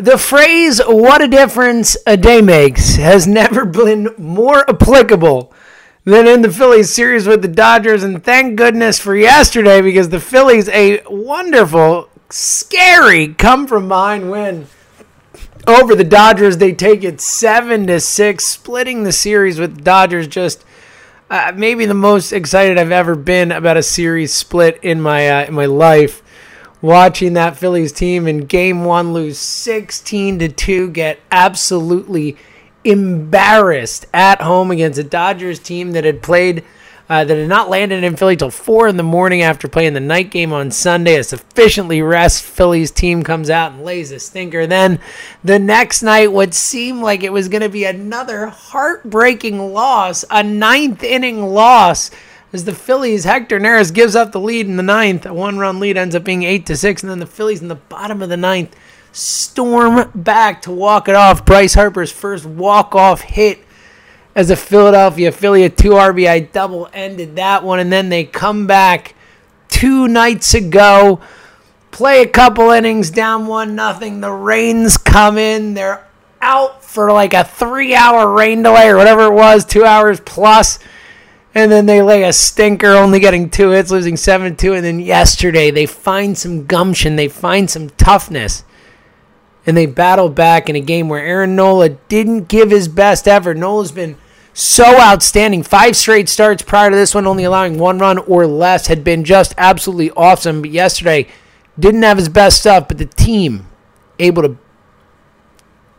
The phrase, what a difference a day makes, has never been more applicable than in the Phillies series with the Dodgers. And thank goodness for yesterday because the Phillies, a wonderful, scary come from behind win over the Dodgers. They take it 7 to 6, splitting the series with the Dodgers. Just uh, maybe the most excited I've ever been about a series split in my, uh, in my life watching that Phillies team in game one lose 16 to 2, get absolutely embarrassed at home against a Dodgers team that had played. Uh, that had not landed in Philly till four in the morning after playing the night game on Sunday. A sufficiently rest Phillies team comes out and lays a stinker. Then the next night, what seemed like it was going to be another heartbreaking loss, a ninth inning loss as the Phillies, Hector Neris gives up the lead in the ninth. A one run lead ends up being 8 to 6, and then the Phillies in the bottom of the ninth storm back to walk it off. Bryce Harper's first walk off hit as a Philadelphia Philly, a 2 RBI double ended that one, and then they come back two nights ago. Play a couple innings down one nothing. The rains come in. They're out for like a three hour rain delay or whatever it was, two hours plus and then they lay a stinker, only getting two hits, losing 7 2. And then yesterday, they find some gumption, they find some toughness, and they battle back in a game where Aaron Nola didn't give his best effort. Nola's been so outstanding. Five straight starts prior to this one, only allowing one run or less, had been just absolutely awesome. But yesterday, didn't have his best stuff, but the team able to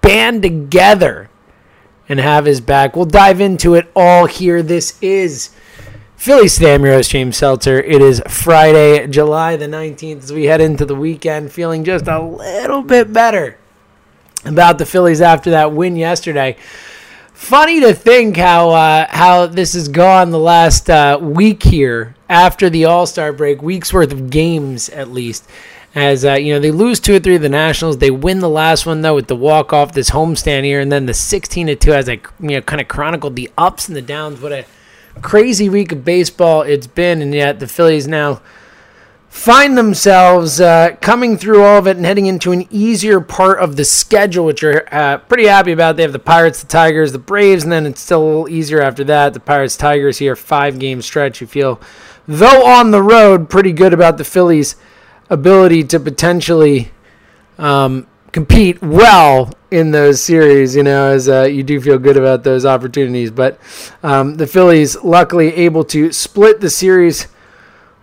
band together and have his back. We'll dive into it all here. This is Phillies Today, your host, James Seltzer. It is Friday, July the 19th, as we head into the weekend, feeling just a little bit better about the Phillies after that win yesterday. Funny to think how uh, how this has gone the last uh, week here after the All Star break, weeks worth of games at least. As uh, you know, they lose two or three of the Nationals. They win the last one though with the walk off this homestand here, and then the sixteen to two as I you know kind of chronicled the ups and the downs. What a crazy week of baseball it's been, and yet the Phillies now find themselves uh, coming through all of it and heading into an easier part of the schedule, which you're uh, pretty happy about. They have the Pirates, the Tigers, the Braves, and then it's still a little easier after that. The Pirates, Tigers here, five game stretch. You feel, though on the road, pretty good about the Phillies' ability to potentially um, compete well in those series, you know, as uh, you do feel good about those opportunities. But um, the Phillies, luckily, able to split the series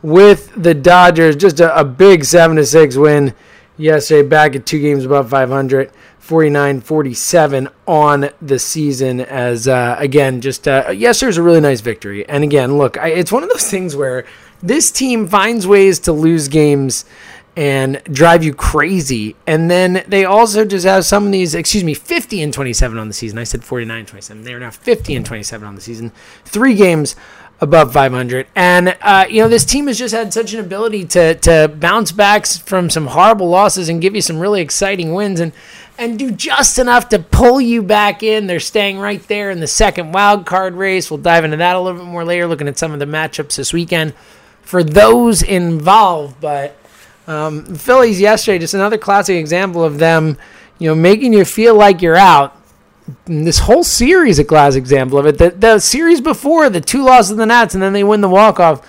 with the Dodgers. Just a, a big 7 to 6 win yesterday, back at two games above 500. 49 47 on the season as uh, again just uh, yesterday's a really nice victory and again look I, it's one of those things where this team finds ways to lose games and drive you crazy. And then they also just have some of these, excuse me, 50 and 27 on the season. I said 49 and 27. They are now 50 and 27 on the season. Three games above 500. And, uh, you know, this team has just had such an ability to, to bounce back from some horrible losses and give you some really exciting wins and, and do just enough to pull you back in. They're staying right there in the second wild card race. We'll dive into that a little bit more later, looking at some of the matchups this weekend for those involved. But um, Phillies yesterday, just another classic example of them, you know, making you feel like you're out. And this whole series, a classic example of it. The, the series before, the two losses of the Nats, and then they win the walk off.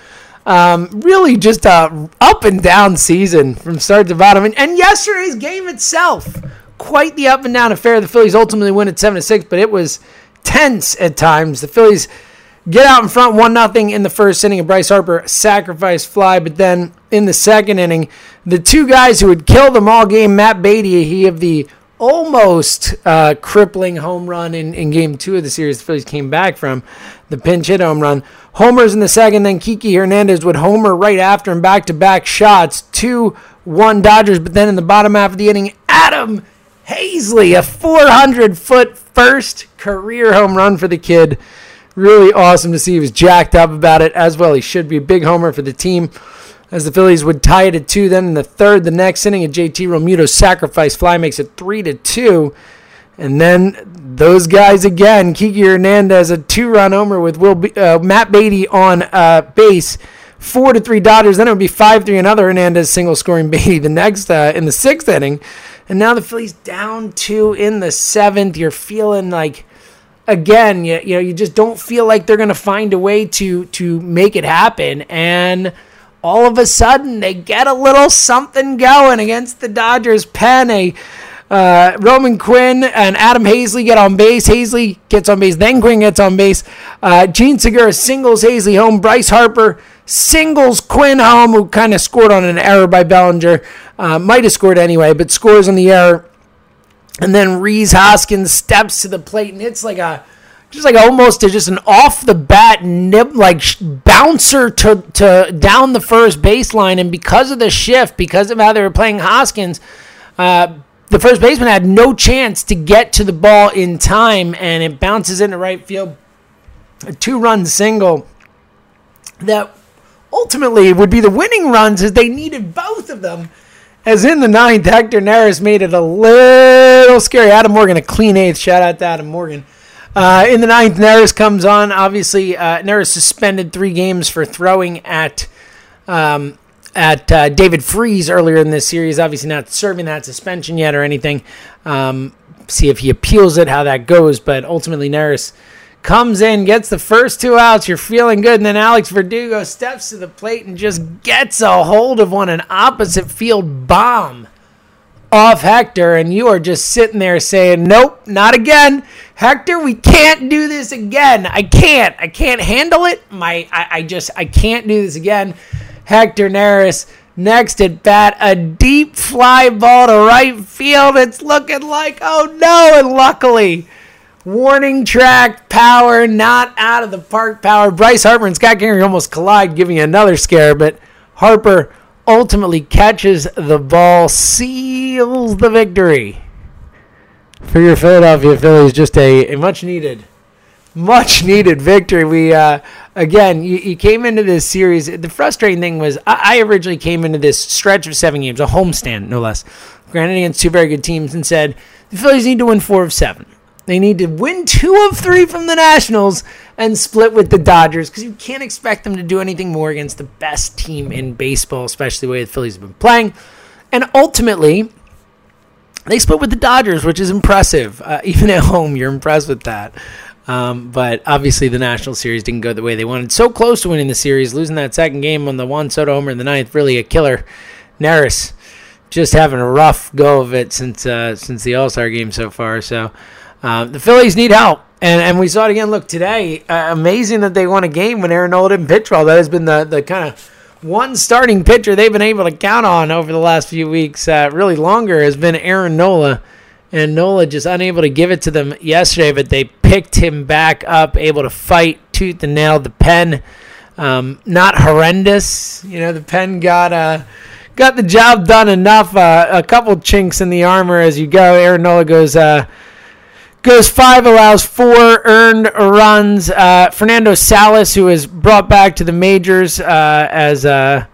Um, really, just a up and down season from start to bottom. And, and yesterday's game itself, quite the up and down affair. The Phillies ultimately win at seven to six, but it was tense at times. The Phillies get out in front one nothing in the first inning and Bryce Harper sacrifice fly, but then in the second inning, the two guys who would kill them all game, Matt Beaty, he of the almost uh, crippling home run in, in game two of the series the Phillies came back from the pinch hit home run. Homers in the second, then Kiki Hernandez would homer right after him back to back shots. 2 1 Dodgers, but then in the bottom half of the inning, Adam Haseley, a 400 foot first career home run for the kid really awesome to see. He was jacked up about it as well. He should be a big homer for the team. As the Phillies would tie it at two, then in the third, the next inning, a JT Realmuto sacrifice fly makes it three to two. And then those guys again, Kiki Hernandez, a two-run homer with Will uh, Matt Beaty on uh, base, four to three Dodgers. Then it would be five three another Hernandez single scoring Beaty. The next uh, in the sixth inning, And now the Phillies down two in the seventh. You're feeling like again, you, you know, you just don't feel like they're going to find a way to to make it happen. And all of a sudden, they get a little something going against the Dodgers pen. A uh, Roman Quinn and Adam Haseley get on base. Haseley gets on base, then Quinn gets on base. Uh, Jean Segura singles Haseley home. Bryce Harper singles Quinn home, who kind of scored on an error by Bellinger. Uh, might have scored anyway, but scores on the error. And then Rhys Hoskins steps to the plate and it's like a just like almost a, just an off the bat nib like bouncer to to down the first baseline. And because of the shift, because of how they were playing Hoskins, uh, the first baseman had no chance to get to the ball in time, and it bounces into right field. A two run single that ultimately would be the winning runs as they needed both of them as in the ninth, Hector Neris made it a little scary. Adam Morgan, a clean eighth. Shout out to Adam Morgan. Uh, in the ninth, Neris comes on. Obviously, uh, Neris suspended three games for throwing at um, at uh, David Freese earlier in this series. Obviously, not serving that suspension yet or anything. Um, see if he appeals it, how that goes. But ultimately, Neris comes in, gets the first two outs. You're feeling good. And then Alex Verdugo steps to the plate and just gets a hold of one, an opposite field bomb off Hector. And you are just sitting there saying, Nope, not again. Hector, we can't do this again. I can't. I can't handle it. My I, I just I can't do this again. Hector Neris next at bat, a deep fly ball to right field. It's looking like, oh no, and luckily warning track power, not out of the park power. Bryce Harper and Scott Kingery almost collide, giving another scare, but Harper ultimately catches the ball, seals the victory for your Philadelphia Phillies. Just a, a much needed, much needed victory. We uh, again, you, you, came into this series. The frustrating thing was I, I originally came into this stretch of seven games, a homestand no less, granted against two very good teams, and said the Phillies need to win four of seven. They need to win two of three from the Nationals and split with the Dodgers because you can't expect them to do anything more against the best team in baseball, especially the way the Phillies have been playing. And ultimately, they split with the Dodgers, which is impressive. Uh, even at home, you're impressed with that. Um, but obviously, the National Series didn't go the way they wanted. So close to winning the series, losing that second game on the Juan Soto homer in the ninth, really a killer. Neris just having a rough go of it since uh, since the All Star game so far. So uh, the Phillies need help. And, and we saw it again. Look, today, uh, amazing that they won a game when Aaron Nola didn't pitch well. That has been the, the kind of one starting pitcher they've been able to count on over the last few weeks, uh, really longer, has been Aaron Nola. And Nola just unable to give it to them yesterday, but they picked him back up, able to fight tooth and nail. The pen, um, not horrendous. You know, the pen got uh, got the job done enough. Uh, a couple chinks in the armor as you go. Aaron Nola goes uh, goes five, allows four earned runs. Uh, Fernando Salas, who is brought back to the majors uh, as uh,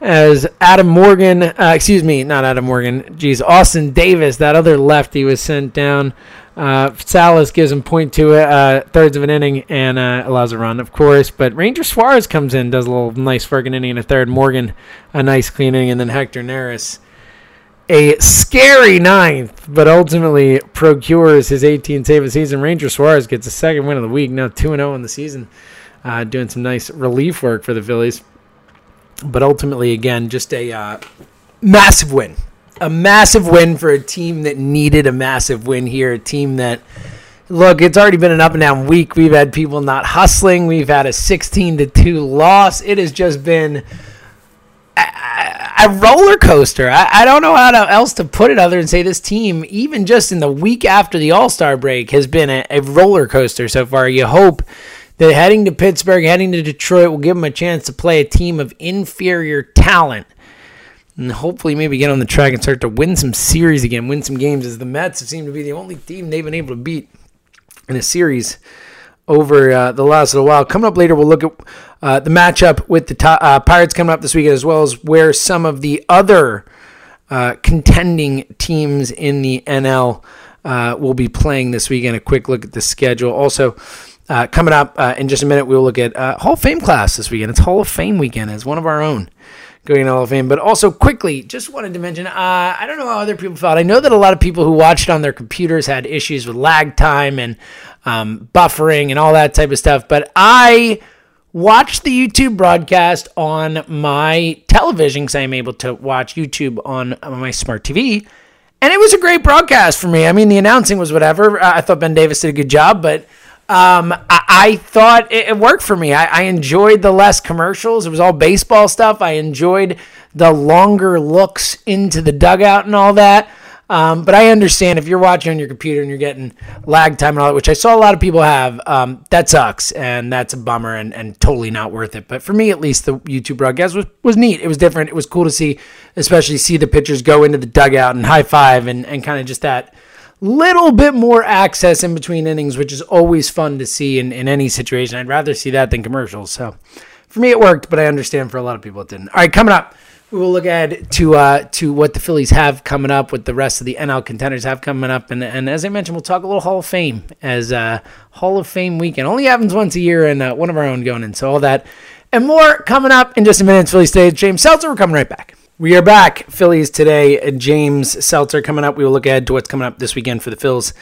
as Adam Morgan, uh, excuse me, not Adam Morgan, geez, Austin Davis, that other lefty was sent down. Uh, Salas gives him two uh, thirds of an inning, and allows a run, of course. But Ranger Suarez comes in, does a little nice Ferguson inning in a third. Morgan, a nice clean inning, and then Hector Neris a scary ninth, but ultimately procures his 18th save of the season. Ranger Suarez gets a second win of the week, now 2 0 in the season, uh, doing some nice relief work for the Phillies. But ultimately, again, just a uh, massive win. A massive win for a team that needed a massive win here. A team that, look, it's already been an up and down week. We've had people not hustling. We've had a 16 to 2 loss. It has just been a roller coaster. I, I don't know how to, else to put it other than say this team, even just in the week after the All Star break, has been a, a, roller coaster so far. You hope that heading to Pittsburgh, heading to Detroit will give them a chance to play a team of inferior talent. And hopefully, maybe get on the track and start to win some series again, win some games, as the Mets seemed to be the only team they've been able to beat in a series over uh, the last little while. Coming up later, we'll look at uh, the matchup with the uh, Pirates coming up this weekend, as well as where some of the other uh, contending teams in the NL uh, will be playing this weekend. A quick look at the schedule. Also, uh, coming up in just a minute, we will look at Hall of Fame class this weekend. It's Hall of Fame weekend as one of our own going to Hall of Fame. But also, quickly, just wanted to mention I don't know how other people felt. I know that a lot of people who watched on their computers had issues with lag time and um, buffering and all that type of stuff. But I watched the YouTube broadcast on my television because I'm able to watch YouTube on, on my smart TV. And it was a great broadcast for me. I mean, the announcing was whatever. I thought Ben Davis did a good job, but um, I, I, thought it, it, worked for me. I, I, enjoyed the less commercials. It was all baseball stuff. I enjoyed the longer looks into the dugout and all that. Um, but I understand if you're watching on your computer and you're getting lag time and all that, which I saw a lot of people have, um, that sucks and that's a bummer and, and totally not worth it. But for me, at least, the YouTube broadcast was, was neat. It was different. It was cool to see, especially see the pitchers go into the dugout and high five and, and kind of just that little bit more access in between innings, which is always fun to see in, in any situation. I'd rather see that than commercials. So for me, it worked, but I understand for a lot of people it didn't. All right, coming up we will look ahead to uh, to what the Phillies have coming up, what the rest of the NL contenders have coming up, and and as I mentioned, we'll talk a little Hall of Fame as uh, Hall of Fame weekend only happens once a year, and uh, one of our own going in. So all that and more coming up in just a minute. Phillies Today, James Seltzer. We're coming right back. We are back, Phillies today. James Seltzer coming up. We will look ahead to what's coming up this weekend for the Phils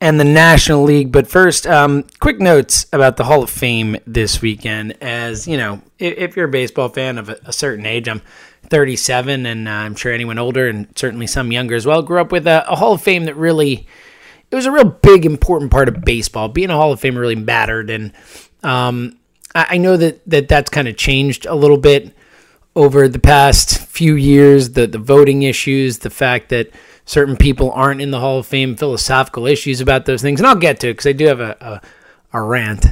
and the National League. But first, um, quick notes about the Hall of Fame this weekend. As you know, if, if you're a baseball fan of a, a certain age, I'm 37, and uh, I'm sure anyone older and certainly some younger as well grew up with a, a, Hall of Fame that really it was a real big important part of baseball. Being a Hall of Fame really mattered, and um, I, I, know that, that that's kind of changed a little bit over the past few years. The the voting issues, the fact that certain people aren't in the Hall of Fame, philosophical issues about those things, and I'll get to it because I do have a, a, a rant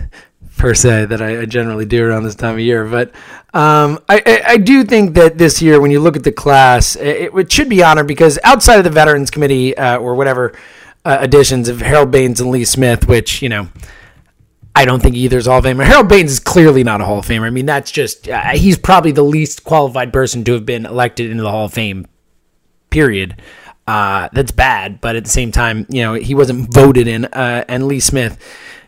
per se that I, I, generally do around this time of year. But um, I, I, I, do think that this year, when you look at the class, it, it should be honored because outside of the Veterans Committee uh, or whatever uh, additions of Harold Baines and Lee Smith, which, you know, I don't think either's Hall of Famer. Harold Baines is clearly not a Hall of Famer. I mean, that's just, uh, he's probably the least qualified person to have been elected into the Hall of Fame, period. Uh, that's bad, but at the same time, you know, he wasn't voted in. Uh, and Lee Smith,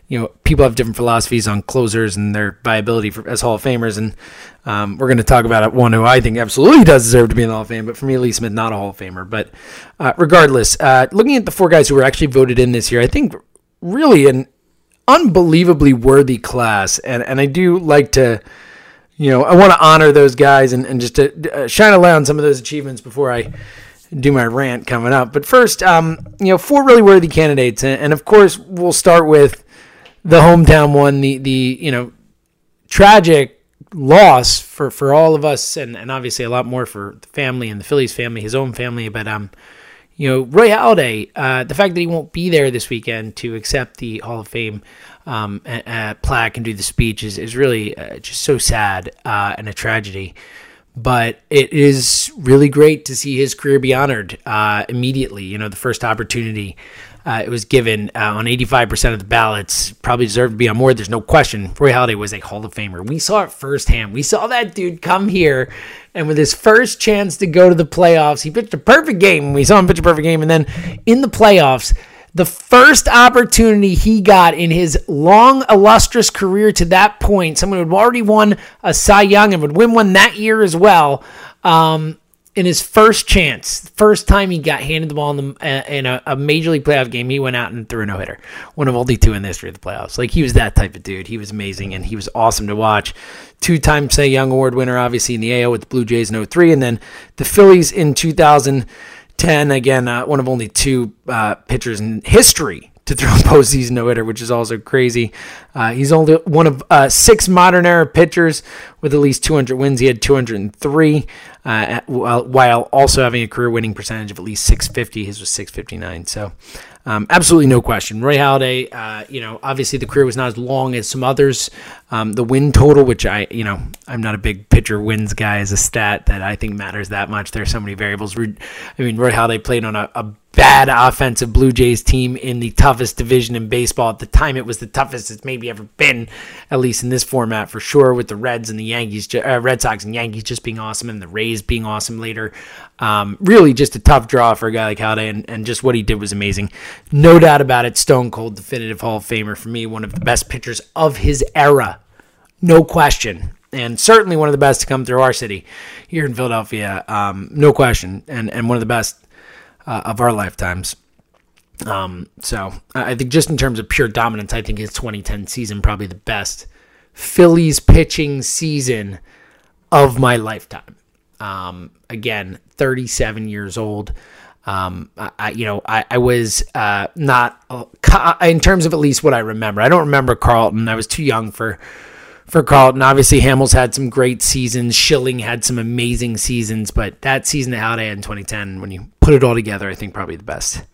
you know, people have different philosophies on closers and their viability for, as Hall of Famers, and um, we're going to talk about one who I think absolutely does deserve to be in the Hall of Fame, but for me, Lee Smith, not a Hall of Famer. But uh, regardless, uh, looking at the four guys who were actually voted in this year, I think really an unbelievably worthy class, and and I do like to. You know, I want to honor those guys and, and just to uh, shine a light on some of those achievements before I do my rant coming up. But first, um, you know, four really worthy candidates, and, and of course, we'll start with the hometown one, the the you know tragic loss for for all of us, and and obviously a lot more for the family and the Phillies family, his own family. But um, you know, Roy Halladay, uh, the fact that he won't be there this weekend to accept the Hall of Fame um, plaque and do the speech is is really uh, just so sad uh, and a tragedy. But it is really great to see his career be honored uh, immediately. You know, the first opportunity uh, it was given uh, on 85% of the ballots. Probably deserved to be on more. There's no question. Roy Halladay was a Hall of Famer. We saw it firsthand. We saw that dude come here, and with his first chance to go to the playoffs, he pitched a perfect game. We saw him pitch a perfect game, and then in the playoffs, the first opportunity he got in his long, illustrious career to that point, someone who had already won a Cy Young and would win one that year as well. Um, in his first chance, first time he got handed the ball in, the, uh, in a, a, major league playoff game, he went out and threw a no hitter. One of only two in the history of the playoffs. Like he was that type of dude. He was amazing and he was awesome to watch. Two time Cy Young Award winner, obviously in the AL with the Blue Jays in 03, and then the Phillies in 2010. Again, uh, one of only two uh, pitchers in history to throw postseason no hitter, which is also crazy. Uh, he's only one of uh, six modern era pitchers with at least 200 wins. He had 203, uh, while also having a career winning percentage of at least 650. His was 659. So um, absolutely no question. Roy Halladay, uh, you know, obviously the career was not as long as some others. Um, the win total, which I, you know, I'm not a big pitcher wins guy as a stat that I think matters that much. There's so many variables. I mean, Roy Halladay played on a, a bad offensive Blue Jays team in the toughest division in baseball. At the time, it was the toughest it's maybe ever been, at least in this format for sure, with the Reds and the Yankees, uh, Red Sox and Yankees just being awesome and the Rays being awesome later. Um, really just a tough draw for a guy like Halladay, and, and just what he did was amazing. No doubt about it, Stone Cold definitive Hall of Famer for me, one of the best pitchers of his era. No question. and certainly one of the best to come through our city here in Philadelphia, um, no question, and and one of the best uh, of our lifetimes. Um, so I think just in terms of pure dominance, I think his 2010 season probably the best Phillies pitching season of my lifetime. Um, again, 37 years old. Um, I, you know, I, I was uh, not uh, in terms of at least what I remember. I don't remember Carlton. I was too young for for Carlton. Obviously, Hamels had some great seasons. Schilling had some amazing seasons, but that season that Halladay in 2010, when you put it all together, I think probably the best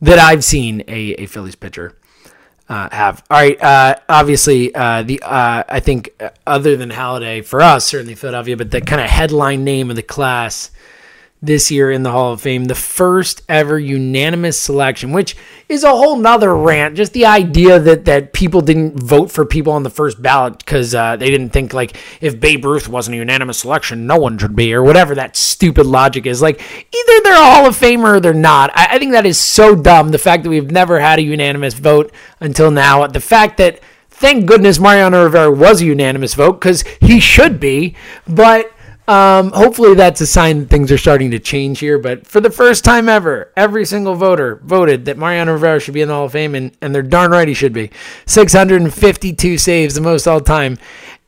that I've seen a, a Phillies pitcher uh, have. All right, uh, obviously uh, the uh, I think uh, other than Halladay for us certainly Philadelphia, but the kind of headline name of the class this year in the Hall of Fame, the first ever unanimous selection, which is a whole nother rant. Just the idea that that people didn't vote for people on the first ballot because uh, they didn't think like if Babe Ruth wasn't a unanimous selection, no one should be, or whatever that stupid logic is. Like either they're a Hall of Famer or they're not. I, I think that is so dumb. The fact that we've never had a unanimous vote until now, the fact that thank goodness Mariano Rivera was a unanimous vote because he should be, but um, hopefully, that's a sign things are starting to change here. But for the first time ever, every single voter voted that Mariano Rivera should be in the Hall of Fame, and, and they're darn right he should be. 652 saves, the most all time.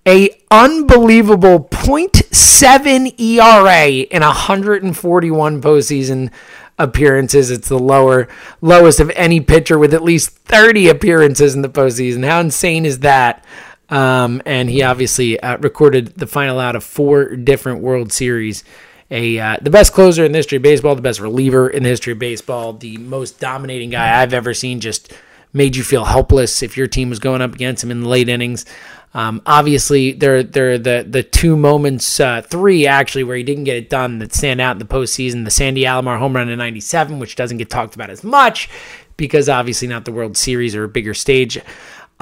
A unbelievable 0.7 ERA in 141 postseason appearances. It's the lower lowest of any pitcher with at least 30 appearances in the postseason. How insane is that? Um, and he obviously uh, recorded the final out of four different World Series. A uh, the best closer in the history of baseball, the best reliever in the history of baseball, the most dominating guy I've ever seen. Just made you feel helpless if your team was going up against him in the late innings. Um, obviously, there there are the the two moments, uh, three actually, where he didn't get it done that stand out in the postseason. The Sandy Alomar home run in '97, which doesn't get talked about as much because obviously not the World Series or a bigger stage.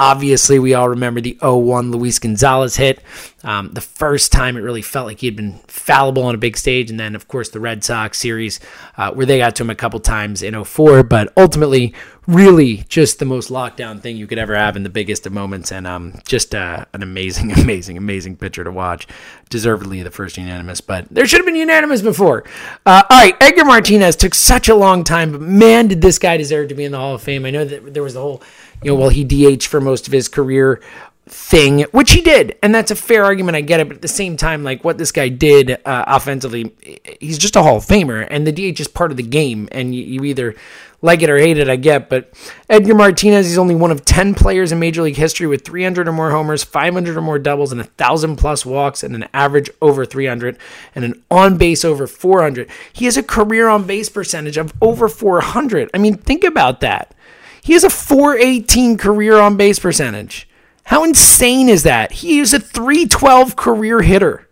Obviously, we all remember the 0-1 Luis Gonzalez hit. Um, the first time it really felt like he had been fallible on a big stage. And then, of course, the Red Sox series uh, where they got to him a couple times in 04. But ultimately, really just the most lockdown thing you could ever have in the biggest of moments. And um, just uh, an amazing, amazing, amazing pitcher to watch. Deservedly the first unanimous, but there should have been unanimous before. Uh, all right, Edgar Martinez took such a long time, but man, did this guy deserve to be in the Hall of Fame. I know that there was the whole you know, well, he DH for most of his career thing, which he did, and that's a fair argument. I get it, but at the same time, like what this guy did uh, offensively, he's just a Hall of Famer, and the DH is part of the game, and you, you, either like it or hate it. I get, but Edgar Martinez, he's only one of ten players in Major League history with 300 or more homers, 500 or more doubles, and a thousand plus walks, and an average over 300, and an on base over 400. He has a career on base percentage of over 400. I mean, think about that. He has a 418 career on base percentage. How insane is that? He is a 312 career hitter.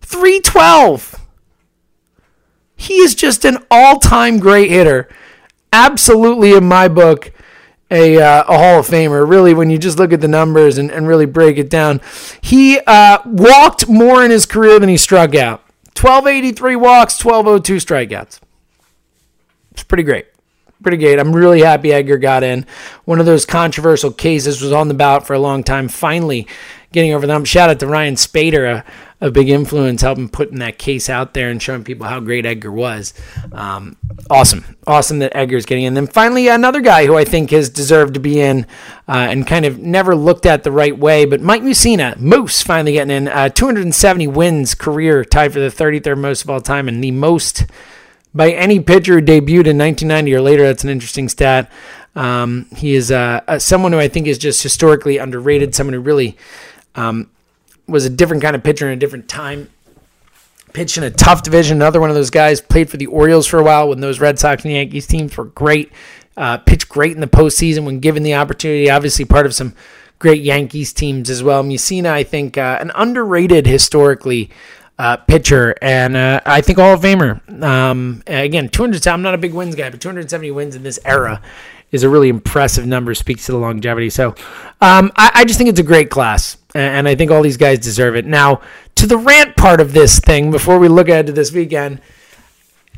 312. He is just an all time great hitter. Absolutely, in my book, a, uh, a Hall of Famer. Really, when you just look at the numbers and, and really break it down, he uh, walked more in his career than he struck out. 1283 walks, 1202 strikeouts. It's pretty great pretty great. I'm really happy Edgar got in. One of those controversial cases was on the ballot for a long time. Finally, getting over them. Shout out to Ryan Spaeder, a, a big influence, helping putting that case out there and showing people how great Edgar was. Um, awesome, awesome that Edgar's getting in. And then finally, another guy who I think has deserved to be in uh, and kind of never looked at the right way, but Mike Mussina, Moose, finally getting in. Uh, 270 wins career, tied for the 33rd most of all time, and the most by any pitcher who debuted in 1990 or later. That's an interesting stat. Um, he is uh, uh, someone who I think is just historically underrated, someone who really um, was a different kind of pitcher in a different time. Pitched in a tough division. Another one of those guys played for the Orioles for a while when those Red Sox and Yankees teams were great. Uh, pitched great in the postseason when given the opportunity. Obviously, part of some great Yankees teams as well. Mussina, I think, uh, an underrated historically uh, pitcher, and uh, I think Hall of Famer. Um, again, 200. I'm not a big wins guy, but 270 wins in this era is a really impressive number. Speaks to the longevity. So, um, I, I, just think it's a great class, and I think all these guys deserve it. Now, to the rant part of this thing, before we look ahead to this weekend,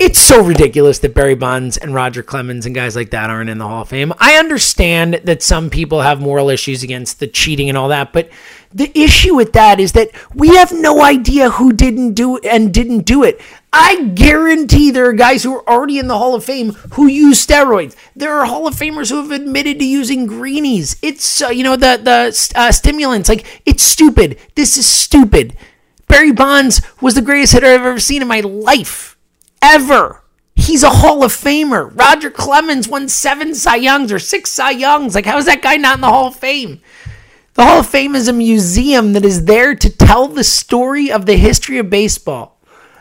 it's so ridiculous that Barry Bonds and Roger Clemens and guys like that aren't in the Hall of Fame. I understand that some people have moral issues against the cheating and all that, but the issue with that is that we have no idea who didn't do it and didn't do it. I guarantee there are guys who are already in the Hall of Fame who use steroids. There are Hall of Famers who have admitted to using greenies. It's uh, you know the the uh, stimulants. Like it's stupid. This is stupid. Barry Bonds was the greatest hitter I've ever seen in my life ever. He's a Hall of Famer. Roger Clemens won seven Cy Youngs or six Cy Youngs. Like, how is that guy not in the Hall of Fame? The Hall of Fame is a museum that is there to tell the story of the history of baseball.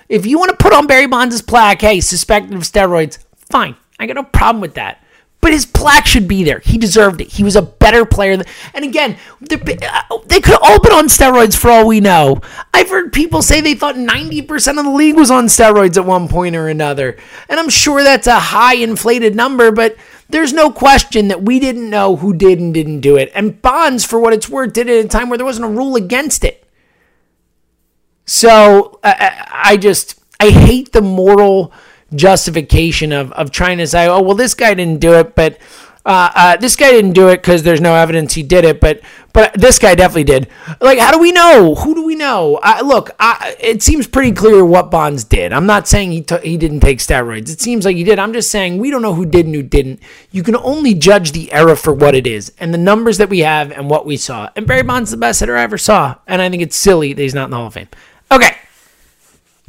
If you want to put on Barry Bonds' plaque, hey, suspected of steroids, fine. I got no problem with that. But his plaque should be there. He deserved it. He was a better player. Than, and again, uh, they could all been on steroids for all we know. I've heard people say they thought 90% of the league was on steroids at one point or another. And I'm sure that's a high inflated number, but there's no question that we didn't know who did and didn't do it. And Bonds, for what it's worth, did it at a time where there wasn't a rule against it. So I, I just, I hate the moral justification of, of trying to say, oh, well, this guy didn't do it, but uh, uh, this guy didn't do it because there's no evidence he did it, but but this guy definitely did. Like, how do we know? Who do we know? Uh, look, it seems pretty clear what Bonds did. I'm not saying he t- he didn't take steroids. It seems like he did. I'm just saying we don't know who did and who didn't. You can only judge the era for what it is and the numbers that we have and what we saw. And Barry Bonds is the best hitter I ever saw, and I think it's silly that he's not in the Hall of Fame. Okay,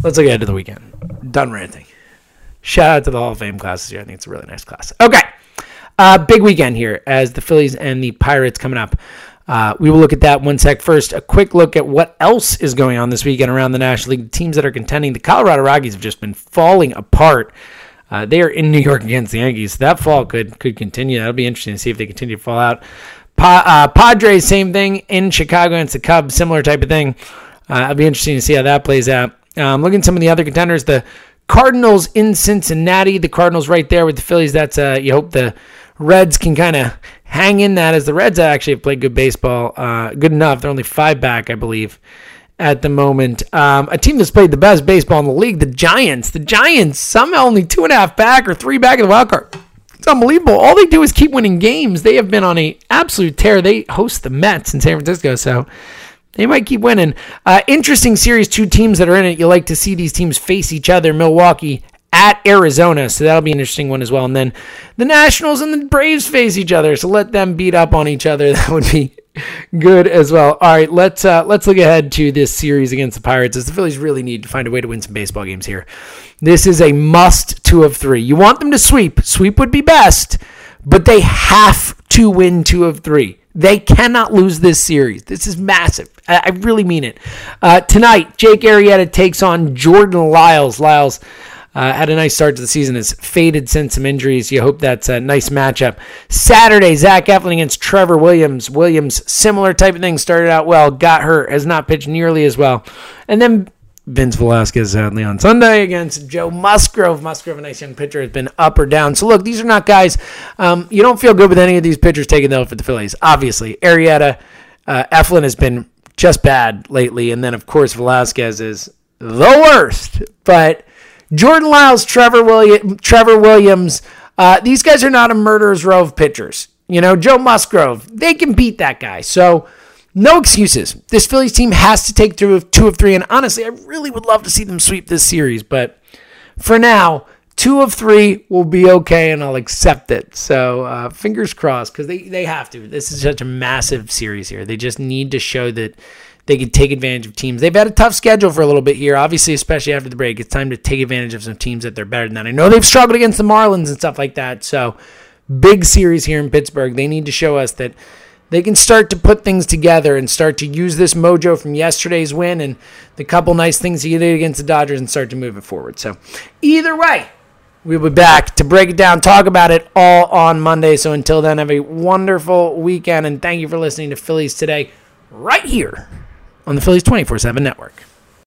let's look ahead to the weekend. Done ranting. Shout out to the Hall of Fame classes here. I think it's a really nice class. Okay. Uh, big weekend here as the Phillies and the Pirates coming up. Uh, we will look at that one sec. First, a quick look at what else is going on this weekend around the National League. The teams that are contending, the Colorado Rockies have just been falling apart. Uh, they are in New York against the Yankees. That fall could could continue. That'll be interesting to see if they continue to fall out. Pa- uh, Padres, same thing in Chicago against the Cubs, similar type of thing. Uh, it'll be interesting to see how that plays out. Um, looking at some of the other contenders, the Cardinals in Cincinnati. The Cardinals right there with the Phillies. That's uh, you hope the Reds can kind of hang in that as the Reds actually have played good baseball, uh, good enough. They're only five back, I believe, at the moment. Um, a team that's played the best baseball in the league, the Giants. The Giants somehow only two and a half back or three back in the wild card. It's unbelievable. All they do is keep winning games. They have been on a absolute tear. They host the Mets in San Francisco, so they might keep winning. Uh, interesting series, two teams that are in it. You like to see these teams face each other. Milwaukee at Arizona, so that'll be an interesting one as well. And then the Nationals and the Braves face each other, so let them beat up on each other. That would be good as well. All right, let's uh, let's look ahead to this series against the Pirates. As the Phillies really need to find a way to win some baseball games here. This is a must two of three. You want them to sweep. Sweep would be best, but they have to win two of three. They cannot lose this series. This is massive. I, I really mean it. Uh, tonight, Jake Arrieta takes on Jordan Lyles. Lyles uh, had a nice start to the season. Has faded since some injuries. You hope that's a nice matchup. Saturday, Zach Eflin against Trevor Williams. Williams, similar type of thing. Started out well, got hurt, has not pitched nearly as well. And then Vince Velasquez sadly on Sunday against Joe Musgrove. Musgrove, a nice young pitcher, has been up or down. So look, these are not guys. Um, you don't feel good with any of these pitchers taking the oath for the Phillies. Obviously, Arrieta, uh, Eflin has been just bad lately, and then of course Velasquez is the worst. But Jordan Lyles, Trevor William, Trevor Williams, uh, these guys are not a murderer's row of pitchers. You know, Joe Musgrove, they can beat that guy. So no excuses. This Phillies team has to take two of, two of three. And honestly, I really would love to see them sweep this series. But for now, two of three will be okay and I'll accept it. So uh, fingers crossed because they, they have to. This is such a massive series here. They just need to show that they can take advantage of teams. They've had a tough schedule for a little bit here, obviously, especially after the break. It's time to take advantage of some teams that they're better than that. I know they've struggled against the Marlins and stuff like that. So big series here in Pittsburgh. They need to show us that they can start to put things together and start to use this mojo from yesterday's win and the couple nice things he did against the Dodgers and start to move it forward. So, either way, we'll be back to break it down, talk about it all on Monday. So, until then, have a wonderful weekend and thank you for listening to Phillies today, right here on the Phillies 24 7 network.